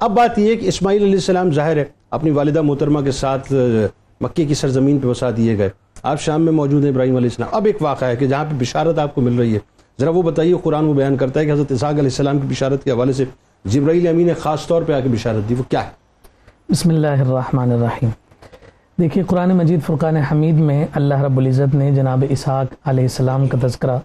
اب بات یہ ہے کہ اسماعیل علیہ السلام ظاہر ہے، اپنی والدہ محترمہ کے ساتھ مکے کی سرزمین پہ وسا دیے گئے۔ آپ شام میں موجود ہیں ابراہیم علیہ السلام۔ اب ایک واقعہ ہے کہ جہاں پہ بشارت آپ کو مل رہی ہے۔ ذرا وہ بتائیے قرآن وہ بیان کرتا ہے کہ حضرت اسحاق علیہ السلام کی بشارت کے حوالے سے جبرائیل امین نے خاص طور پہ آ کے بشارت دی، وہ کیا ہے؟ بسم اللہ الرحمن الرحیم۔ دیکھیے، قرآن مجید فرقان حمید میں اللہ رب العزت نے جناب اسحاق علیہ السلام کا تذکرہ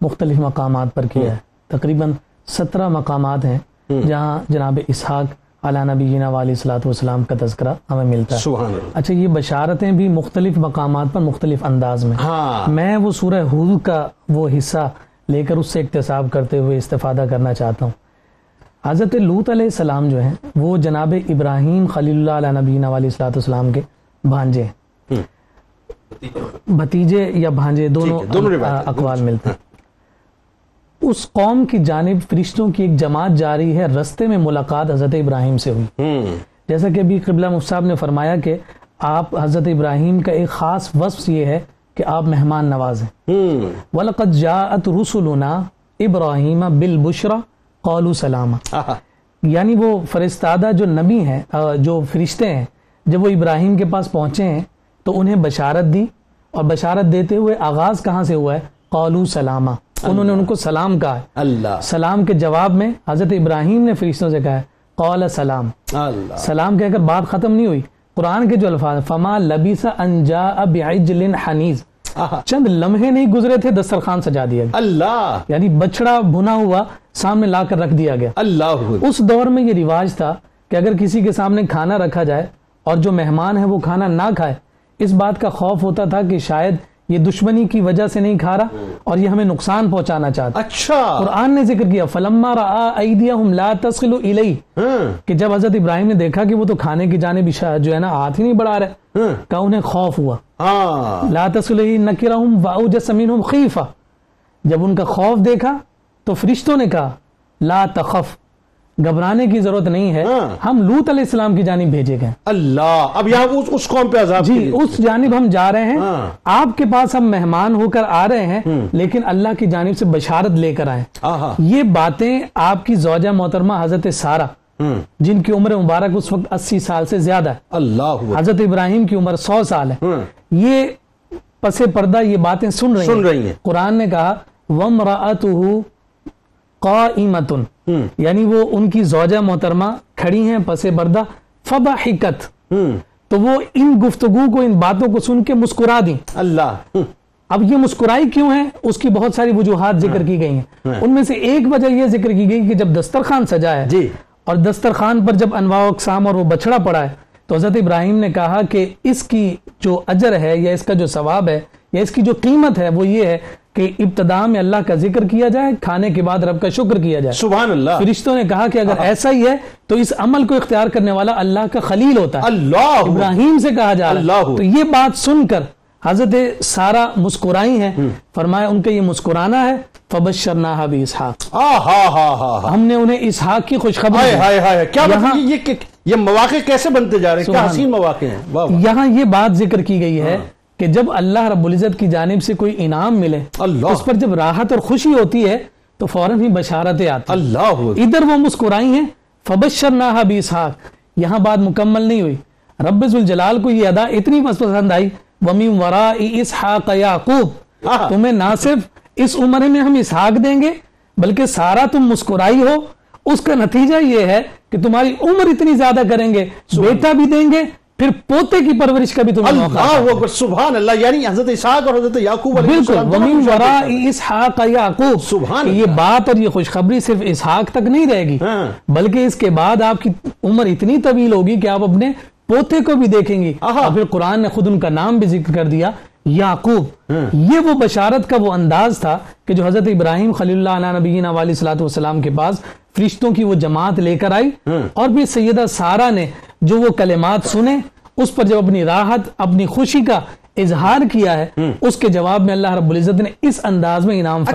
مختلف مقامات پر کیا ہے۔ تقریباً سترہ مقامات ہیں۔ جہاں جناب اسحاق علیہ نبی جینا علیہ صلاحت والسلام کا تذکرہ ہمیں ملتا ہے۔ سبحان اللہ۔ اچھا یہ بشارتیں بھی مختلف مقامات پر مختلف انداز میں۔ ہاں۔ میں وہ سورہ حود کا وہ حصہ لے کر اس سے اقتصاب کرتے ہوئے استفادہ کرنا چاہتا ہوں۔ حضرت لوت علیہ السلام جو ہیں وہ جناب ابراہیم خلیل اللہ علیہ نبینا علیہ صلاحت والسلام کے بھانجے ہیں۔ بھتیجے یا بھانجے دونوں اقوال ملتے ہیں۔ اس قوم کی جانب فرشتوں کی ایک جماعت جاری ہے رستے میں ملاقات حضرت ابراہیم سے ہوئی۔ جیسا کہ ابھی قبلہ مفصاب نے فرمایا کہ آپ حضرت ابراہیم کا ایک خاص وصف یہ ہے کہ آپ مہمان نواز ہیں۔ وَلَقَدْ جَاءَتْ رُسُلُنَا ابراہیم بالبشرا قالوا سلاما۔ آہا، یعنی وہ فرستادہ جو نبی ہیں جو فرشتے ہیں جب وہ ابراہیم کے پاس پہنچے ہیں تو انہیں بشارت دی اور بشارت دیتے ہوئے آغاز کہاں سے ہوا ہے؟ قالوا سلاما۔ انہوں نے ان کو سلام کہا ہے۔ اللہ. سلام کے جواب میں حضرت ابراہیم نے فرشتوں سے کہا ہے قال سلام۔ اللہ. سلام کہہ کر بات ختم نہیں ہوئی۔ قرآن کے جو الفاظ فما لبیس انجا بعجل حنیز چند لمحے نہیں گزرے تھے دسترخوان سجا دیا گیا اللہ. یعنی بچڑا بھنا ہوا سامنے لا کر رکھ دیا گیا۔ اللہ. اس دور میں یہ رواج تھا کہ اگر کسی کے سامنے کھانا رکھا جائے اور جو مہمان ہے وہ کھانا نہ کھائے اس بات کا خوف ہوتا تھا کہ شاید یہ دشمنی کی وجہ سے نہیں کھا رہا اور یہ ہمیں نقصان پہنچانا چاہتا اچھا۔ قرآن نے ذکر کیا فلما را ایدیہم لا تصلوا الی ہاں۔ کہ جب حضرت ابراہیم نے دیکھا کہ وہ تو کھانے کی جانب جو ہے نا ہاتھ ہی نہیں بڑھا رہے ہاں۔ کہ انہیں خوف ہوا۔ ہاں۔ لا تسلی نکرہم واوجس منہم خیفہ جب ان کا خوف دیکھا تو فرشتوں نے کہا لا تخف۔ گھبرانے کی ضرورت نہیں ہے۔ ہاں۔ ہم لوت علیہ السلام کی جانب بھیجے گئے۔ اللہ اب یہاں اس, قوم پہ عذاب جی اس جانب ہم جا رہے ہیں۔ ہاں۔ آپ کے پاس ہم مہمان ہو کر آ رہے ہیں لیکن اللہ کی جانب سے بشارت لے کر آئے۔ یہ باتیں آپ کی زوجہ محترمہ حضرت سارہ ہوں۔ جن کی عمر مبارک اس وقت اسی سال سے زیادہ ہے۔ اللہ حضرت ابراہیم کی عمر سو سال ہے۔ یہ پس پردہ یہ باتیں سن رہی ہیں۔ قرآن نے کہا وَمْرَأَتُهُ قَائِمَةٌ ہوں یعنی وہ ان کی زوجہ محترمہ کھڑی ہیں پس پردہ فضحکت. ہوں تو وہ ان گفتگو کو ان باتوں کو سن کے مسکرا دیں. اللہ. اب یہ مسکرائی کیوں ہے؟ اس کی بہت ساری وجوہات ذکر کی گئی ہیں۔ ان میں سے ایک وجہ یہ ذکر کی گئی کہ جب دسترخوان سجا ہے جی. اور دسترخوان پر جب انواع اقسام اور وہ بچڑا پڑا ہے تو حضرت ابراہیم نے کہا کہ اس کی جو اجر ہے یا اس کا جو ثواب ہے یا اس کی جو قیمت ہے وہ یہ ہے کہ ابتدا میں اللہ کا ذکر کیا جائے کھانے کے بعد رب کا شکر کیا جائے۔ سبحان اللہ۔ فرشتوں نے کہا کہ اگر ایسا ہی ہے تو اس عمل کو اختیار کرنے والا اللہ کا خلیل ہوتا ہے۔ اللہ۔ ابراہیم سے کہا جا رہا ہے۔ تو یہ بات سن کر حضرت سارا مسکرائی ہیں۔ فرمایا ان کا یہ مسکرانا ہے۔ فبشرناها باسحاق آہا ہا ہم نے انہیں اسحاق کی خوشخبری ہائے دی۔ ہائے ہائے کیا یہاں- مطلب یہ یہ مواقع کیسے بنتے جا رہے ہیں؟ کیا حسین مواقع ہیں؟ یہاں یہ بات ذکر کی گئی ہے کہ جب اللہ رب العزت کی جانب سے کوئی انعام ملے اللہ۔ اس پر جب راحت اور خوشی ہوتی ہے تو فوراً ہی بشارتیں آتی ہیں۔ اللہ ادھر وہ مسکرائی ہیں فبشرناها باسحاق یہاں بات مکمل نہیں ہوئی۔ رب الجلال کو یہ ادا اتنی پسند آئی وَمِن وَرَاءِ اسحاق یعقوب۔ آہا۔ تمہیں نہ صرف اس عمر میں ہم اسحاق دیں گے بلکہ سارا تم مسکرائی ہو۔ اس کا نتیجہ یہ ہے کہ تمہاری عمر اتنی زیادہ کریں گے بیٹا بھی دیں گے پھر پوتے کی پرورش کا بھی تمہیں موقع اللہ اکبر سبحان اللہ یعنی حضرت اسحاق اور حضرت یعقوب علیہ بالکل السلام وراء شامل اسحاق یعقوب سبحان یہ بات اور یہ خوشخبری صرف اسحاق تک نہیں رہے گی ہاں۔ بلکہ اس کے بعد آپ کی عمر اتنی طویل ہوگی کہ آپ اپنے پوتے کو بھی دیکھیں گی۔ اور پھر قرآن نے خود ان کا نام بھی ذکر کر دیا یعقوب۔ یہ وہ بشارت کا وہ انداز تھا کہ جو حضرت ابراہیم خلیل اللہ علیہ نبینا علیہ صلاح والسلام کے پاس فرشتوں کی وہ جماعت لے کر آئی۔ اور پھر سیدہ سارا نے جو وہ کلمات سنے اس پر جب اپنی راحت اپنی خوشی کا اظہار کیا ہے اس کے جواب میں اللہ رب العزت نے اس انداز میں انعام فرمایا